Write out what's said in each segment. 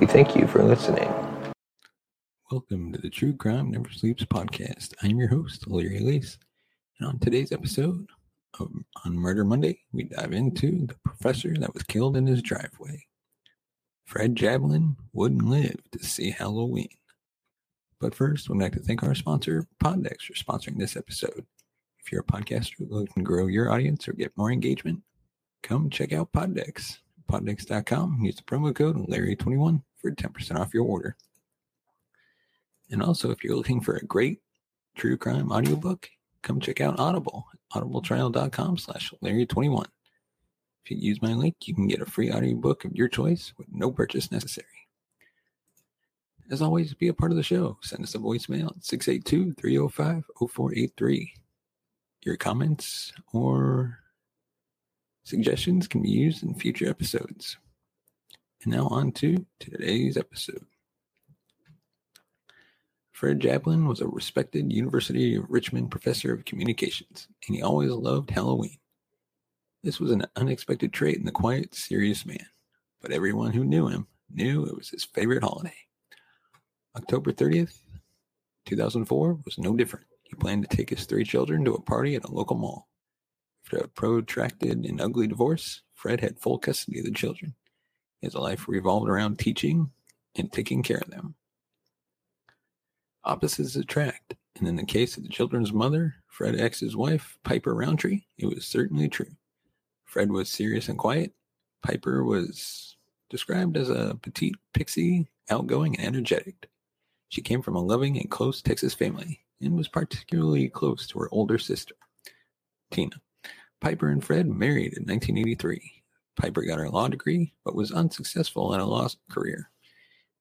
We thank you for listening. Welcome to the True Crime Never Sleeps podcast. I'm your host, Larry Lace. And on today's episode of On Murder Monday, we dive into the professor that was killed in his driveway. Fred Jablin wouldn't live to see Halloween. But first, we'd like to thank our sponsor, PodDecks, for sponsoring this episode. If you're a podcaster looking to grow your audience or get more engagement, come check out PodDecks. PodDecks.com. Use the promo code Larry21 for 10% off your order. And also, if you're looking for a great true crime audiobook, come check out Audible, audibletrial.com slash Larry21. If you use my link, you can get a free audiobook of your choice with no purchase necessary. As always, be a part of the show. Send us a voicemail at 682 305 0483. Your comments or suggestions can be used in future episodes. And now, on to today's episode. Fred Jablin was a respected University of Richmond professor of communications, and he always loved Halloween. This was an unexpected trait in the quiet, serious man, but everyone who knew him knew it was his favorite holiday. October 30th, 2004 was no different. He planned to take his three children to a party at a local mall. After a protracted and ugly divorce, Fred had full custody of the children. His life revolved around teaching and taking care of them. Opposites attract, and in the case of the children's mother, Fred X's wife, Piper Rountree, it was certainly true. Fred was serious and quiet. Piper was described as a petite pixie, outgoing and energetic. She came from a loving and close Texas family and was particularly close to her older sister, Tina. Piper and Fred married in 1983. Piper got her law degree, but was unsuccessful in a law career.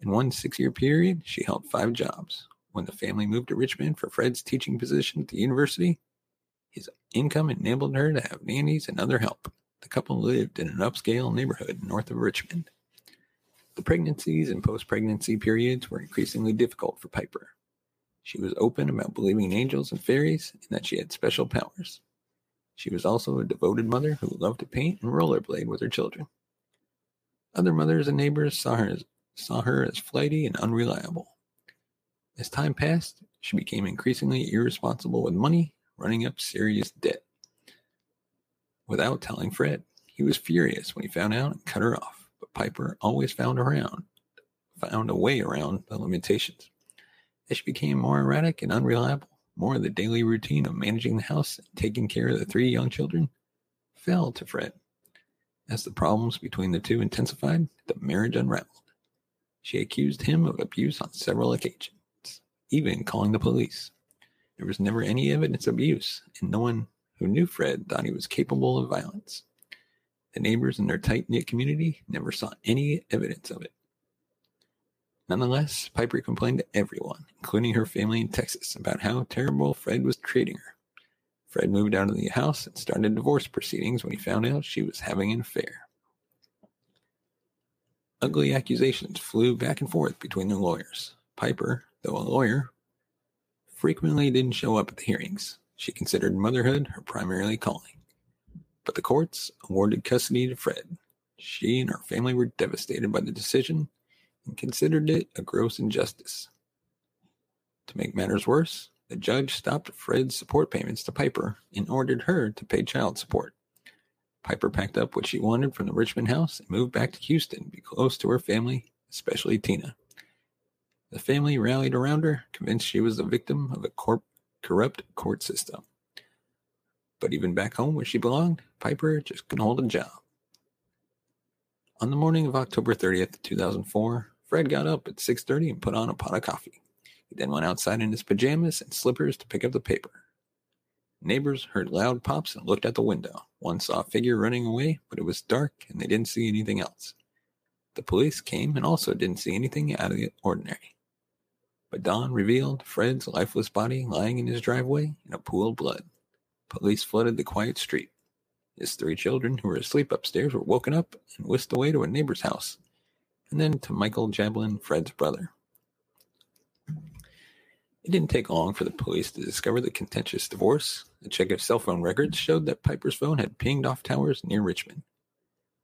In one six year period, she held five jobs. When the family moved to Richmond for Fred's teaching position at the university, his income enabled her to have nannies and other help. The couple lived in an upscale neighborhood north of Richmond. The pregnancies and post pregnancy periods were increasingly difficult for Piper. She was open about believing in angels and fairies and that she had special powers. She was also a devoted mother who loved to paint and rollerblade with her children. Other mothers and neighbors saw her as, saw her as flighty and unreliable. As time passed, she became increasingly irresponsible with money, running up serious debt. Without telling Fred, he was furious when he found out and cut her off, but Piper always found around, found a way around the limitations. As she became more erratic and unreliable, more of the daily routine of managing the house and taking care of the three young children fell to Fred. As the problems between the two intensified, the marriage unraveled. She accused him of abuse on several occasions, even calling the police. There was never any evidence of abuse, and no one who knew Fred thought he was capable of violence. The neighbors in their tight knit community never saw any evidence of it. Nonetheless, Piper complained to everyone, including her family in Texas, about how terrible Fred was treating her. Fred moved out of the house and started divorce proceedings when he found out she was having an affair. Ugly accusations flew back and forth between the lawyers. Piper, though a lawyer, frequently didn't show up at the hearings. She considered motherhood her primary calling. But the courts awarded custody to Fred. She and her family were devastated by the decision and considered it a gross injustice. To make matters worse, the judge stopped Fred's support payments to Piper and ordered her to pay child support. Piper packed up what she wanted from the Richmond house and moved back to Houston to be close to her family, especially Tina. The family rallied around her, convinced she was the victim of a corp- corrupt court system. But even back home where she belonged, Piper just couldn't hold a job. On the morning of October 30th, 2004, Fred got up at 6:30 and put on a pot of coffee. He then went outside in his pajamas and slippers to pick up the paper. Neighbors heard loud pops and looked out the window. One saw a figure running away, but it was dark and they didn't see anything else. The police came and also didn't see anything out of the ordinary. But dawn revealed Fred's lifeless body lying in his driveway in a pool of blood. Police flooded the quiet street. His three children, who were asleep upstairs, were woken up and whisked away to a neighbor's house, and then to Michael Jablin, Fred's brother. It didn't take long for the police to discover the contentious divorce. A check of cell phone records showed that Piper's phone had pinged off towers near Richmond.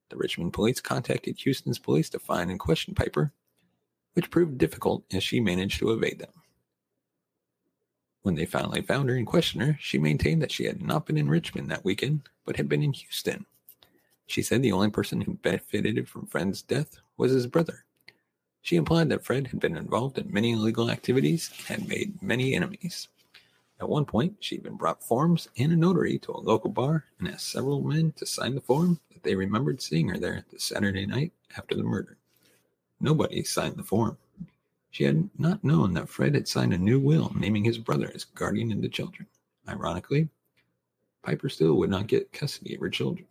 The Richmond police contacted Houston's police to find and question Piper, which proved difficult as she managed to evade them. When they finally found her and questioned her, she maintained that she had not been in Richmond that weekend, but had been in Houston. She said the only person who benefited from Fred's death was his brother. She implied that Fred had been involved in many illegal activities and had made many enemies. At one point, she even brought forms and a notary to a local bar and asked several men to sign the form that they remembered seeing her there the Saturday night after the murder. Nobody signed the form. She had not known that Fred had signed a new will naming his brother as guardian of the children. Ironically, Piper still would not get custody of her children.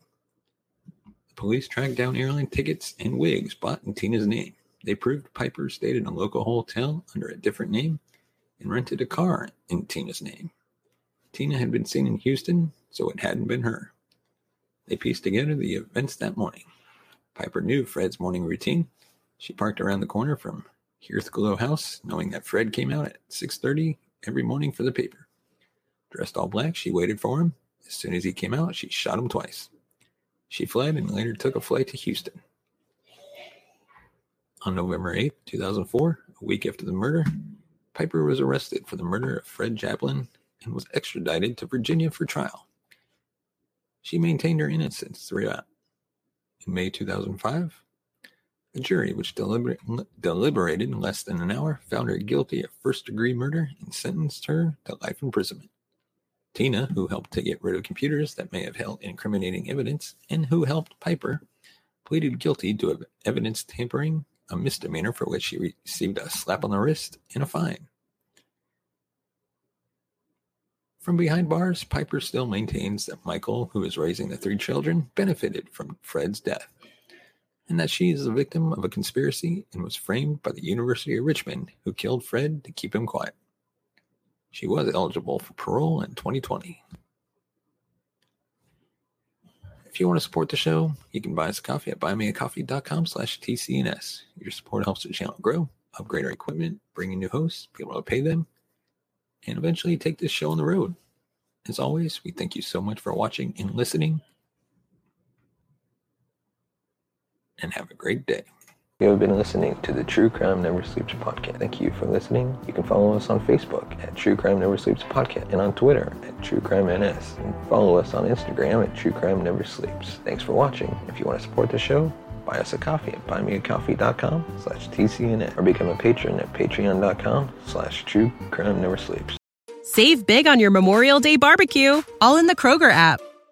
The police tracked down airline tickets and wigs bought in Tina's name. They proved Piper stayed in a local hotel under a different name and rented a car in Tina's name. Tina had been seen in Houston, so it hadn't been her. They pieced together the events that morning. Piper knew Fred's morning routine. She parked around the corner from Hearthglow House, knowing that Fred came out at 6:30 every morning for the paper. Dressed all black, she waited for him. As soon as he came out, she shot him twice. She fled and later took a flight to Houston. On November 8, 2004, a week after the murder, Piper was arrested for the murder of Fred Jablin and was extradited to Virginia for trial. She maintained her innocence throughout. In May 2005, a jury, which deliber- deliberated in less than an hour, found her guilty of first degree murder and sentenced her to life imprisonment. Tina, who helped to get rid of computers that may have held incriminating evidence and who helped Piper, pleaded guilty to evidence tampering a misdemeanor for which she received a slap on the wrist and a fine. From behind bars, Piper still maintains that Michael, who is raising the three children, benefited from Fred's death, and that she is the victim of a conspiracy and was framed by the University of Richmond, who killed Fred to keep him quiet. She was eligible for parole in 2020. If you want to support the show, you can buy us a coffee at buymeacoffee.com slash TCNS. Your support helps the channel grow, upgrade our equipment, bring in new hosts, be able to pay them, and eventually take this show on the road. As always, we thank you so much for watching and listening. And have a great day. You have been listening to the True Crime Never Sleeps podcast. Thank you for listening. You can follow us on Facebook at True Crime Never Sleeps podcast and on Twitter at True Crime NS. And follow us on Instagram at True Crime Never Sleeps. Thanks for watching. If you want to support the show, buy us a coffee at buymeacoffee.com slash TCNN or become a patron at patreon.com slash True Crime Never Sleeps. Save big on your Memorial Day barbecue, all in the Kroger app.